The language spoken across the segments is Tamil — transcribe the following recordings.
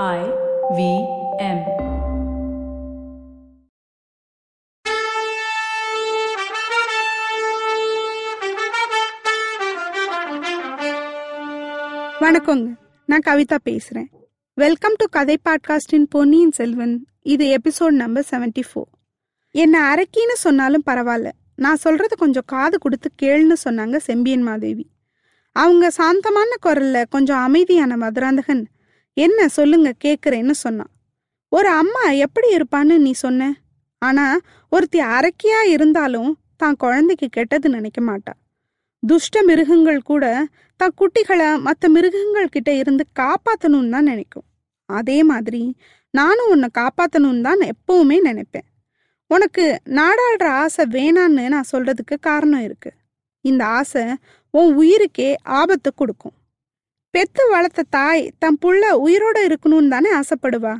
I V M. வணக்கங்க. நான் கவிதா பேசுறேன். வெல்கம் டு கதை பாட்காஸ்டின் பொன்னியின் செல்வன். இது எபிசோட் நம்பர் 74 ஃபோர் என்னை அரக்கின்னு சொன்னாலும் பரவாயில்ல. நான் சொல்றது கொஞ்சம் காது கொடுத்து கேளுன்னு சொன்னாங்க செம்பியன் மாதேவி. அவங்க சாந்தமான குரல்ல கொஞ்சம் அமைதியான மதுராந்தகன் என்ன சொல்லுங்க கேட்குறேன்னு சொன்னான். ஒரு அம்மா எப்படி இருப்பான்னு நீ சொன்ன? ஆனா ஒருத்தி அரக்கியா இருந்தாலும் தான் குழந்தைக்கு கெட்டது நினைக்க மாட்டா. துஷ்ட மிருகங்கள் கூட தன் குட்டிகளை மற்ற மிருகங்கள் கிட்ட இருந்து காப்பாத்தணும்னு தான் நினைக்கும். அதே மாதிரி நானும் உன்னை காப்பாத்தணும்னு தான் எப்பவுமே நினைப்பேன். உனக்கு நாடாளுற ஆசை வேணான்னு நான் சொல்றதுக்கு காரணம் இருக்கு. இந்த ஆசை உன் உயிருக்கே ஆபத்தை கொடுக்கும். பெத்து வளர்த்த தாய் தம் புள்ள உயிரோட இருக்கணும்னு தானே ஆசைப்படுவா?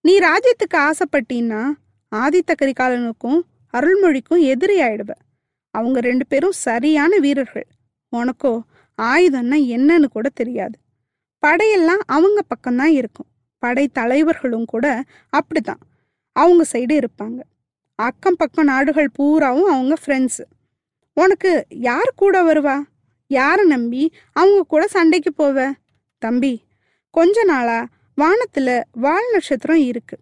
நீ ராஜ்யத்துக்கு ஆசைப்பட்டீன்னா ஆதித்த கரிகாலனுக்கும் அருள்மொழிக்கும் எதிரி ஆயிடுவ. அவங்க ரெண்டு பேரும் சரியான வீரர்கள். உனக்கோ ஆயுதம்னா என்னன்னு கூட தெரியாது. படையெல்லாம் அவங்க பக்கம்தான் இருக்கும். படை தலைவர்களும் கூட அப்படிதான். அவங்க சைடு இருப்பாங்க. அக்கம் பக்கம் நாடுகள் பூராவும் அவங்க ஃப்ரெண்ட்ஸு உனக்கு யார் கூட வருவா? யாரை நம்பி அவங்க கூட சண்டைக்கு போவ? தம்பி கொஞ்ச நாளா வானத்துல வால் நட்சத்திரம் இருக்கு.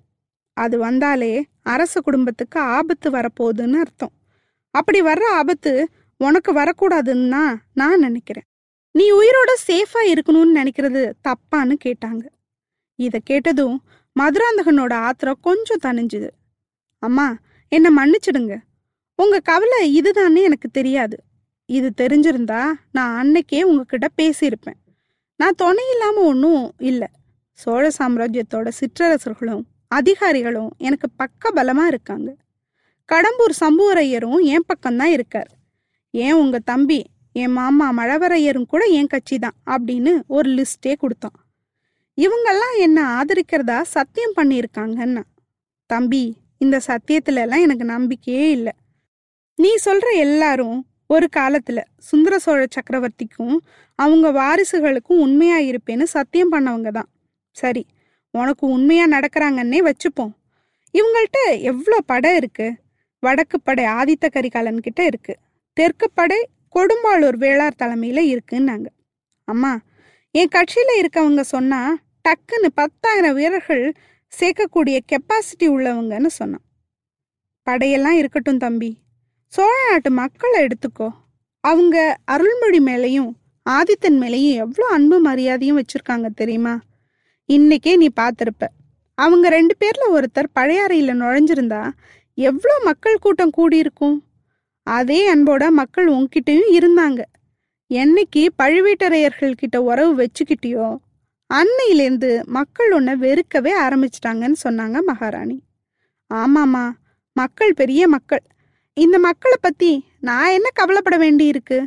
அது வந்தாலே அரச குடும்பத்துக்கு ஆபத்து வரப்போகுதுன்னு அர்த்தம். அப்படி வர்ற ஆபத்து உனக்கு வரக்கூடாதுன்னு தான் நான் நினைக்கிறேன். நீ உயிரோட சேஃபா இருக்கணும்னு நினைக்கிறது தப்பான்னு கேட்டாங்க. இதை கேட்டதும் மதுராந்தகனோட ஆத்திரம் கொஞ்சம் தணிஞ்சுது. அம்மா என்னை மன்னிச்சிடுங்க. உங்க கவலை இதுதான்னு எனக்கு தெரியாது. இது தெரிஞ்சிருந்தா நான் அன்னைக்கே உங்ககிட்ட பேசியிருப்பேன். நான் துணை இல்லாமல் ஒன்றும் இல்லை. சோழ சாம்ராஜ்யத்தோட சிற்றரசர்களும் அதிகாரிகளும் எனக்கு பக்க பலமாக இருக்காங்க. கடம்பூர் சம்புவரையரும் என் பக்கம்தான் இருக்கார். ஏன் உங்கள் தம்பி என் மாமா மழவரையரும் கூட என் கட்சி தான் அப்படின்னு ஒரு லிஸ்டே கொடுத்தான். இவங்கெல்லாம் என்னை ஆதரிக்கிறதா சத்தியம் பண்ணியிருக்காங்கன்னா? தம்பி இந்த சத்தியத்துல எல்லாம் எனக்கு நம்பிக்கையே இல்லை. நீ சொல்ற எல்லாரும் ஒரு காலத்துல சுந்தர சோழ சக்கரவர்த்திக்கும் அவங்க வாரிசுகளுக்கும் உண்மையா இருப்பேன்னு சத்தியம் பண்ணவங்க தான். சரி உனக்கு உண்மையா நடக்கிறாங்கன்னே வச்சுப்போம். இவங்கள்ட்ட எவ்வளோ படை இருக்கு? வடக்கு படை ஆதித்த கரிகாலன் கிட்ட இருக்கு. தெற்கு படை கொடும்பாளூர் வேளார் தலைமையில இருக்குன்னாங்க. அம்மா என் கட்சியில இருக்கவங்க சொன்னா டக்குன்னு பத்தாயிரம் வீரர்கள் சேர்க்கக்கூடிய கெப்பாசிட்டி உள்ளவங்கன்னு சொன்னான். படையெல்லாம் இருக்கட்டும் தம்பி. சோழ நாட்டு மக்களை எடுத்துக்கோ. அவங்க அருள்மொழி மேலையும் ஆதித்தன் மேலேயும் எவ்வளோ அன்பு மரியாதையும் வச்சிருக்காங்க தெரியுமா? இன்னைக்கே நீ பார்த்துருப்ப. அவங்க ரெண்டு பேர்ல ஒருத்தர் பழையாறையில் நுழைஞ்சிருந்தா எவ்வளோ மக்கள் கூட்டம் கூடியிருக்கும்? அதே அன்போட மக்கள் உன்கிட்டயும் இருந்தாங்க. என்னைக்கு பழுவேட்டரையர்கள் கிட்ட உறவு வச்சுக்கிட்டியோ அன்னையிலேருந்து மக்கள் உன்னை வெறுக்கவே ஆரம்பிச்சிட்டாங்கன்னு சொன்னாங்க மகாராணி. ஆமாம்மா மக்கள் பெரிய மக்கள். இந்த மக்களை பத்தி நான் என்ன கவலைப்பட வேண்டியிருக்கு?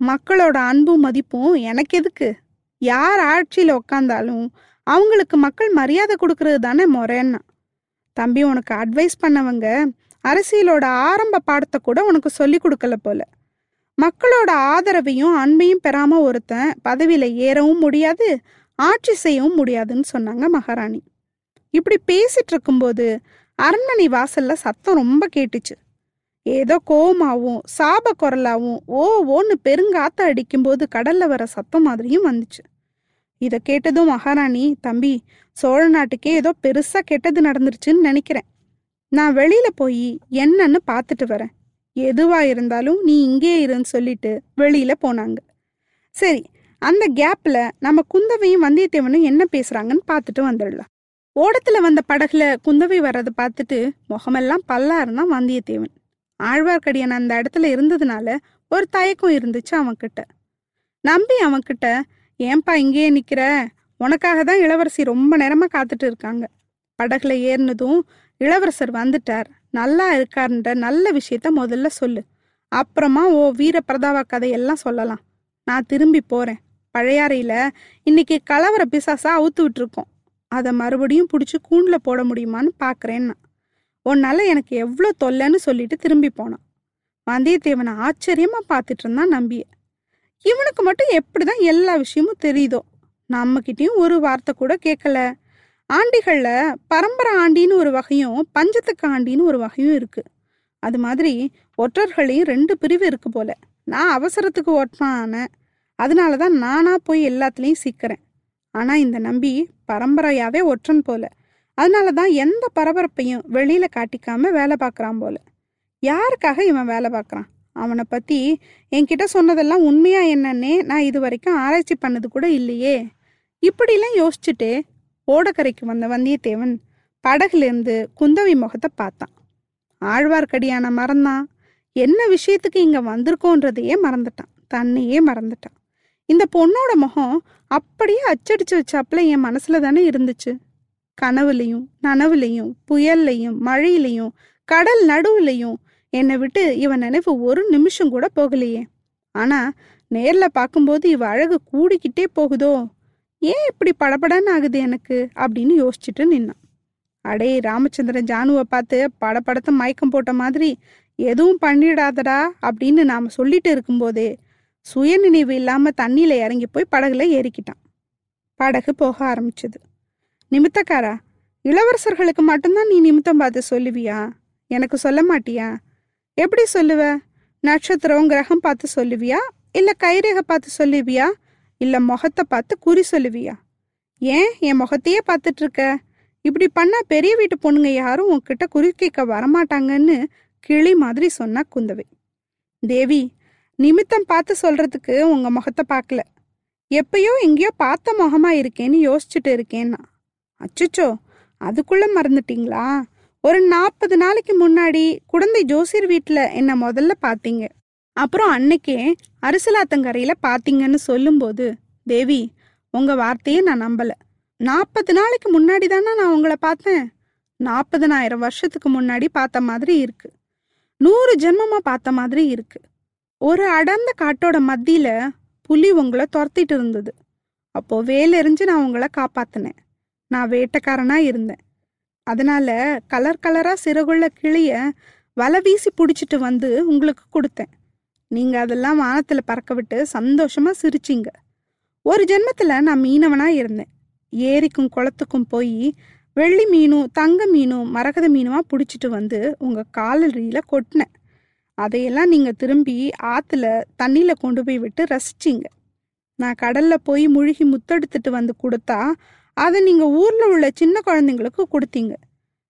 மக்களோட அன்பும் மதிப்பும் எனக்கு எதுக்கு? யார் ஆட்சியில் உக்காந்தாலும் அவங்களுக்கு மக்கள் மரியாதை கொடுக்கறது தானே முறைன்னா? தம்பி உனக்கு அட்வைஸ் பண்ணவங்க அரசியலோட ஆரம்ப பாடத்தை கூட உனக்கு சொல்லி கொடுக்கல போல. மக்களோட ஆதரவையும் அன்பையும் பெறாம ஒருத்தன் பதவியில ஏறவும் முடியாது ஆட்சி செய்யவும் முடியாதுன்னு சொன்னாங்க மகாராணி. இப்படி பேசிட்டு இருக்கும்போது அரண்மனை வாசல்ல சத்தம் ரொம்ப கேட்டுச்சு. ஏதோ கோவமாகவும் சாப குரலாவும் ஓ ஓன்னு பெருங்காத்த அடிக்கும்போது கடல்ல வர சத்தம் மாதிரியும் வந்துச்சு. இதை கேட்டதும் மகாராணி தம்பி சோழ நாட்டுக்கே ஏதோ பெருசா கெட்டது நடந்துருச்சுன்னு நினைக்கிறேன். நான் வெளியில போய் என்னன்னு பார்த்துட்டு வரேன். எதுவா இருந்தாலும் நீ இங்கே இருன்னு சொல்லிட்டு வெளியில போனாங்க. சரி அந்த கேப்ல நம்ம குந்தவையும் வந்தியத்தேவனும் என்ன பேசுறாங்கன்னு பார்த்துட்டு வந்துடலாம். ஓடத்துல வந்த படகுல குந்தவை வர்றதை பார்த்துட்டு முகமெல்லாம் பல்லா இருந்தான் வந்தியத்தேவன். ஆழ்வார்க்கடியான் அந்த இடத்துல இருந்ததுனால ஒரு தயக்கம் இருந்துச்சு அவன்கிட்ட. நம்பி அவன்கிட்ட ஏன்பா இங்கேயே நிக்கிற? உனக்காக தான் இளவரசி ரொம்ப நேரமா காத்துட்டு இருக்காங்க. படகுல ஏறினதும் இளவரசர் வந்துட்டார். நல்லா இருக்காருன்ற நல்ல விஷயத்த முதல்ல சொல்லு. அப்புறமா ஓ வீர பிரதாபா கதையெல்லாம் சொல்லலாம். நான் திரும்பி போறேன். பழையாறையில இன்னைக்கு கலவர பிசாசா அவுத்து விட்டுருக்கோம். அதை மறுபடியும் பிடிச்சி கூண்டில் போட முடியுமான்னு பார்க்குறேன்னா உன்னால எனக்கு எவ்வளோ தொல்லைன்னு சொல்லிட்டு திரும்பி போனான். வந்தியத்தேவனை ஆச்சரியமாக பார்த்துட்டு இருந்தான் நம்பிய. இவனுக்கு மட்டும் எப்படி தான் எல்லா விஷயமும் தெரியுதோ? நம்மக்கிட்டேயும் ஒரு வார்த்தை கூட கேட்கல. ஆண்டிகளில் பரம்பரை ஆண்டின்னு ஒரு வகையும் பஞ்சத்துக்கு ஆண்டின்னு ஒரு வகையும் இருக்குது அது மாதிரி ஒற்றர்களையும் ரெண்டு பிரிவு இருக்கு போல. நான் அவசரத்துக்கு ஒற்றான அதனால தான் நானாக போய் எல்லாத்துலேயும் சிக்கிறேன். ஆனால் இந்த நம்பி பரம்பரையாகவே ஒற்றன் போல. அதனால தான் எந்த பரபரப்பையும் வெளியில் காட்டிக்காம வேலை பார்க்குறான் போல. யாருக்காக இவன் வேலை பார்க்குறான்? அவனை பற்றி என்கிட்ட சொன்னதெல்லாம் உண்மையாக என்னன்னே நான் இது வரைக்கும் ஆராய்ச்சி பண்ணது கூட இல்லையே. இப்படிலாம் யோசிச்சுட்டே ஓடக்கரைக்கு வந்த வந்தியத்தேவன் படகுலேருந்து குந்தவி முகத்தை பார்த்தான். ஆழ்வார்க்கடியான மறந்தான் என்ன விஷயத்துக்கு இங்கே வந்திருக்கோன்றதையே மறந்துட்டான். தன்னையே மறந்துட்டான். இந்த பொண்ணோட முகம் அப்படியே அச்சடிச்சு வச்சாப்புல என் மனசுல தானே இருந்துச்சு. கனவுலையும் நனவுலையும் புயல்லையும் மழையிலையும் கடல் நடுவுலையும் என்னை விட்டு இவன் நினைவு ஒரு நிமிஷம் கூட போகலையே. ஆனா நேர்ல பார்க்கும்போது இவ அழகு கூடிக்கிட்டே போகுதோ? ஏன் இப்படி படபடன்னு ஆகுது எனக்கு? அப்படின்னு யோசிச்சுட்டு நின்னான். அடே ராமச்சந்திரன் ஜானுவை பார்த்து படப்படத்தை மயக்கம் போட்ட மாதிரி எதுவும் பண்ணிடாதடா அப்படின்னு நாம சொல்லிட்டு இருக்கும்போதே சுயநினைவு இல்லாம தண்ணியில இறங்கி போய் படகுல ஏறிக்கிட்டான். படகு போக ஆரம்பிச்சது. நிமித்தக்காரா? இளவரசர்களுக்கு மட்டும்தான் நீ நிமித்தம் பார்த்து சொல்லுவியா? எனக்கு சொல்ல மாட்டியா? எப்படி சொல்லுவ? நட்சத்திரம் கிரகம் பார்த்து சொல்லுவியா? இல்ல கைரேக பார்த்து சொல்லுவியா? இல்ல முகத்தை பார்த்து குறி சொல்லுவியா? ஏன் என் முகத்தையே பார்த்துட்டு இருக்க இப்படி பண்ணா பெரிய வீட்டு பொண்ணுங்க யாரும் உன்கிட்ட குறி கேட்க வரமாட்டாங்கன்னு கிளி மாதிரி சொன்னா குந்தவை. தேவி நிமித்தம் பார்த்து சொல்றதுக்கு உங்க முகத்தை பார்க்கல. எப்பயோ எங்கேயோ பார்த்த முகமா இருக்கேன்னு யோசிச்சுட்டு இருக்கேன்னா. அச்சுச்சோ அதுக்குள்ள மறந்துட்டீங்களா? ஒரு நாற்பது நாளைக்கு முன்னாடி குழந்தை ஜோசியர் வீட்டில் என்னை முதல்ல பார்த்தீங்க அப்புறம் அன்னைக்கே அரசலாத்தங்கரையில் பார்த்தீங்கன்னு சொல்லும்போது தேவி உங்க வார்த்தையை நான் நம்பலை. நாற்பது நாளைக்கு முன்னாடி தானே நான் உங்களை பார்த்தேன்? நாற்பதனாயிரம் வருஷத்துக்கு முன்னாடி பார்த்த மாதிரி இருக்கு. நூறு ஜென்மமா பார்த்த மாதிரி இருக்கு. ஒரு அடர்ந்த காட்டோட மத்தியில புலி உங்களை துரத்திட்டு இருந்தது. அப்போ வேலெறிஞ்சு நான் உங்களை காப்பாத்தினேன். நான் வேட்டைக்காரனா இருந்தேன். அதனால கலர் கலரா சிறகுள்ள கிளிய வலை வீசி பிடிச்சிட்டு வந்து உங்களுக்கு கொடுத்தேன். நீங்க அதெல்லாம் வானத்துல பறக்க விட்டு சந்தோஷமா சிரிச்சீங்க. ஒரு ஜென்மத்துல நான் மீனவனா இருந்தேன். ஏரிக்கும் குளத்துக்கும் போய் வெள்ளி மீனும் தங்க மீனும் மரகத மீனுமா பிடிச்சிட்டு வந்து உங்க காலடியில கொட்டினேன். அதையெல்லாம் நீங்க திரும்பி ஆத்துல தண்ணியில கொண்டு போய் விட்டு ரசிச்சிங்க. நான் கடல்ல போய் முழுகி முத்தெடுத்துட்டு வந்து கொடுத்தா அதை நீங்கள் ஊரில் உள்ள சின்ன குழந்தைங்களுக்கு கொடுத்தீங்க.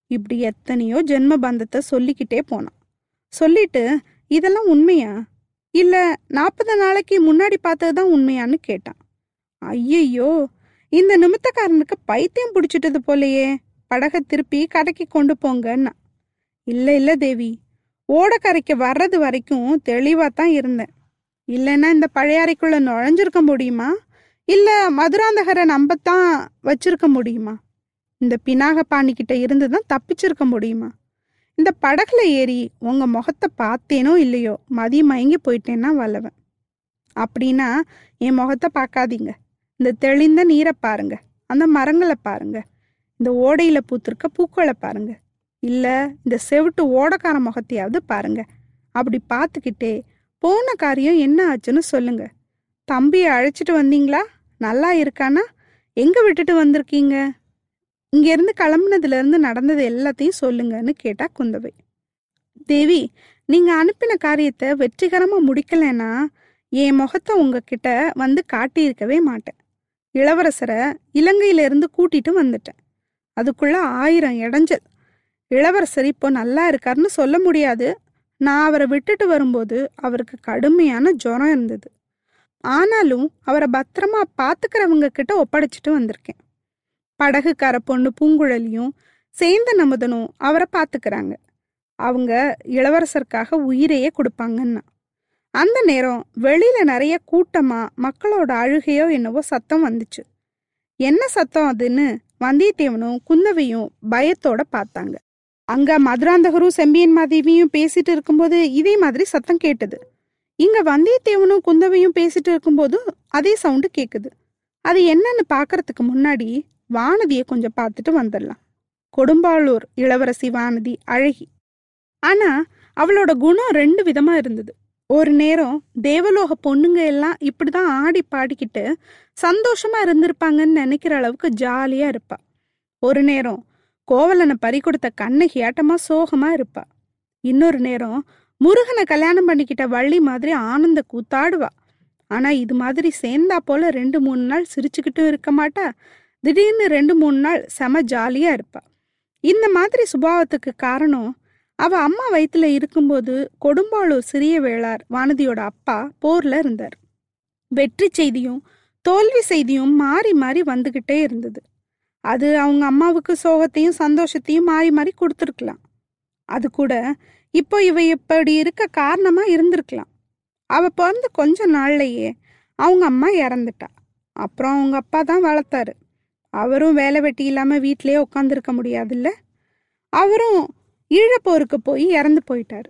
இப்படி எத்தனையோ ஜென்ம பந்தத்தை சொல்லிக்கிட்டே போனான். சொல்லிட்டு இதெல்லாம் உண்மையா? இல்லை நாற்பது நாளைக்கு முன்னாடி பார்த்தது தான் உண்மையான்னு கேட்டான். ஐயையோ! இந்த நிமித்தக்காரனுக்கு பைத்தியம் பிடிச்சிட்டது போலயே. படகை திருப்பி கடைக்கு கொண்டு போங்கன்னா இல்லை இல்ல தேவி. ஓடக்கரைக்கு வர்றது வரைக்கும் தெளிவாக தான் இருந்தேன். இல்லைன்னா இந்த பழையாறைக்குள்ள நுழைஞ்சிருக்க முடியுமா? இல்ல மதுராந்தகரை நம்பத்தான் வச்சிருக்க முடியுமா? இந்த பினாக பாணிக்கிட்ட இருந்து தான் தப்பிச்சிருக்க முடியுமா? இந்த படகுல ஏறி உங்க முகத்தை பார்த்தேனோ இல்லையோ மதியம் மயங்கி போயிட்டேன்னா வல்லவன். அப்படின்னா என் முகத்தை பார்க்காதீங்க. இந்த தெளிந்த நீரை பாருங்க. அந்த மரங்களை பாருங்க. இந்த ஓடையில பூத்திருக்க பூக்களை பாருங்க. இல்ல இந்த செவிட்டு ஓடக்கார முகத்தையாவது பாருங்க. அப்படி பார்த்துக்கிட்டே போன காரியம் என்ன ஆச்சுன்னு சொல்லுங்க. தம்பியை அழைச்சிட்டு வந்தீங்களா? நல்லா இருக்கானா? எங்க விட்டுட்டு வந்திருக்கீங்க? இங்கேருந்து கிளம்புனதுலேருந்து நடந்தது எல்லாத்தையும் சொல்லுங்கன்னு கேட்டா குந்தவை. தேவி நீங்கள் அனுப்பின காரியத்தை வெற்றிகரமாக முடிக்கலைன்னா என் முகத்தை உங்ககிட்ட வந்து காட்டியிருக்கவே மாட்டேன். இளவரசரை இலங்கையிலேருந்து கூட்டிட்டு வந்துட்டேன். அதுக்குள்ள ஆயிரம் இடைஞ்சல். இளவரசர் இப்போ நல்லா இருக்காருன்னு சொல்ல முடியாது. நான் அவரை விட்டுட்டு வரும்போது அவருக்கு கடுமையான ஜுரம் இருந்தது. ஆனாலும் அவரை பத்திரமா பாத்துக்கிறவங்க கிட்ட ஒப்படைச்சிட்டு வந்திருக்கேன். படகுக்கார பொண்ணு பூங்குழலியும் சேந்த நமுதனும் அவரை பாத்துக்கிறாங்க. அவங்க இளவரசருக்காக உயிரையே கொடுப்பாங்கன்னா. அந்த நேரம் வெளியில நிறைய கூட்டமா மக்களோட அழுகையோ என்னவோ சத்தம் வந்துச்சு. என்ன சத்தம் அதுன்னு வந்தியத்தேவனும் குந்தவையும் பயத்தோட பார்த்தாங்க. அங்க மதுராந்தகரும் செம்பியன் மாதேவியும் பேசிட்டு இருக்கும்போது இதே மாதிரி சத்தம் கேட்டது. இங்க வந்தியத்தேவனும் குந்தவையும் பேசிட்டு இருக்கும்போது அதே சவுண்டு கேக்குது. அது என்னன்னு பாக்குறதுக்கு முன்னாடி வானதியை கொஞ்சம் பார்த்துட்டு வந்துடலாம். கொடும்பாளூர் இளவரசி வானதி அழகி. ஆனா அவளோட குணம் ரெண்டு விதமா இருந்தது. ஒரு நேரம் தேவலோக பொண்ணுங்க எல்லாம் இப்படிதான் ஆடி பாடிக்கிட்டு சந்தோஷமா இருந்திருப்பாங்கன்னு நினைக்கிற அளவுக்கு ஜாலியா இருப்பா. ஒரு நேரம் கோவலனை பறி கொடுத்த கண்ணகி ஆட்டமா சோகமா இருப்பா. இன்னொரு நேரம் முருகனை கல்யாணம் பண்ணிக்கிட்ட வள்ளி மாதிரி ஆனந்த கூத்தாடுவா. ஆனா இது மாதிரி சேர்ந்தா போல ரெண்டு மூணு நாள் சிரிச்சுக்கிட்டும் இருக்க மாட்டா. திடீர்னு ரெண்டு மூணு நாள் செம ஜாலியா இருப்பா. இந்த மாதிரி சுபாவத்துக்கு காரணம் அவ அம்மா வயிற்றுல இருக்கும்போது கொடும்பாளூர் சிறிய வேளார் வானதியோட அப்பா போர்ல இருந்தார். வெற்றி செய்தியும் தோல்வி செய்தியும் மாறி மாறி வந்துகிட்டே இருந்தது. அது அவங்க அம்மாவுக்கு சோகத்தையும் சந்தோஷத்தையும் மாறி மாறி கொடுத்துருக்கலாம். அது கூட இப்போ இவ இப்படி இருக்க காரணமா இருந்திருக்கலாம். அவ பிறந்து கொஞ்ச நாள்லயே அவங்க அம்மா இறந்துட்டா. அப்புறம் அவங்க அப்பா தான் வளர்த்தாரு. அவரும் வேலை வெட்டி இல்லாம வீட்டிலேயே உட்காந்துருக்க முடியாதுல்ல? அவரும் ஈழப்போருக்கு போய் இறந்து போயிட்டாரு.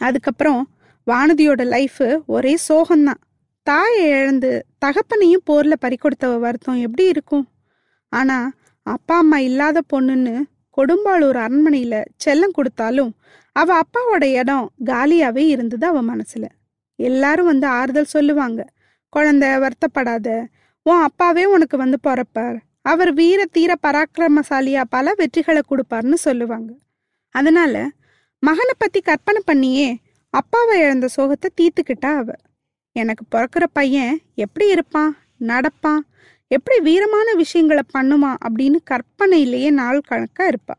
அதுக்கப்புறம் வானதியோட லைஃபு ஒரே சோகம்தான். தாயை இழந்து தகப்பனையும் போர்ல பறிக்கொடுத்தவ வருத்தம் எப்படி இருக்கும்? ஆனா அப்பா அம்மா இல்லாத பொண்ணுன்னு கொடும்பாளூர் அரண்மனையில செல்லம் கொடுத்தாலும் அவ அப்பாவோட இடம் காலியாவே இருந்தது அவ மனசுல. எல்லாரும் வந்து ஆறுதல் சொல்லுவாங்க. குழந்தை வருத்தப்படாத உன் அப்பாவே உனக்கு வந்து பிறப்பார். அவர் வீர தீர பராக்கிரமசாலியா பல வெற்றிகளை கொடுப்பார்னு சொல்லுவாங்க. அதனால மகனை பத்தி கற்பனை பண்ணியே அப்பாவை இழந்த சோகத்தை தீர்த்துக்கிட்டா அவ. எனக்கு பிறக்கிற பையன் எப்படி இருப்பான்? நடப்பான்? எப்படி வீரமான விஷயங்களை பண்ணுவான் அப்படின்னு கற்பனையிலேயே நாள் கணக்காக இருப்பா.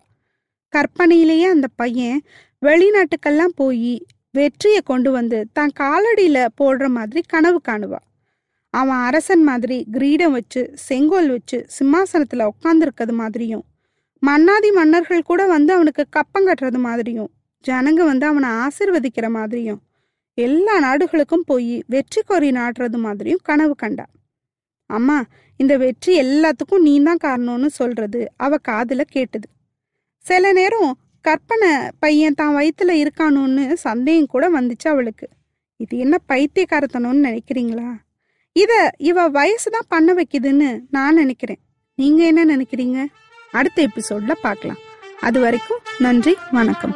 கற்பனையிலேயே அந்த பையன் வெளிநாட்டுக்கெல்லாம் போய் வெற்றியை கொண்டு வந்து தான் காலடியில் போடுற மாதிரி கனவு காணுவா. அவன் அரசன் மாதிரி கிரீடம் வச்சு செங்கோல் வச்சு சிம்மாசனத்தில் உட்காந்துருக்கிறது மாதிரியும் மன்னாதி மன்னர்கள் கூட வந்து அவனுக்கு கப்பம் கட்டுறது மாதிரியும் ஜனங்க வந்து அவனை ஆசிர்வதிக்கிற மாதிரியும் எல்லா நாடுகளுக்கும் போய் வெற்றி கொறி நாடுறது மாதிரியும் கனவு கண்டான் அம்மா இந்த வெற்றி எல்லாத்துக்கும் நீ தான் காரணம்னு சொல்றது அவ காதுல கேட்டது. சில நேரம் கற்பனை பையன் தான் வயிற்றுல இருக்கானோன்னு சந்தேகம் கூட வந்துச்சு அவளுக்கு. இது என்ன பைத்தியக்காரத்தனம்னு நினைக்கிறீங்களா? இத இவ வயசு தான் பண்ண வைக்குதுன்னு நான் நினைக்கிறேன். நீங்க என்ன நினைக்கிறீங்க? அடுத்த எபிசோட்ல பார்க்கலாம். அது வரைக்கும் நன்றி வணக்கம்.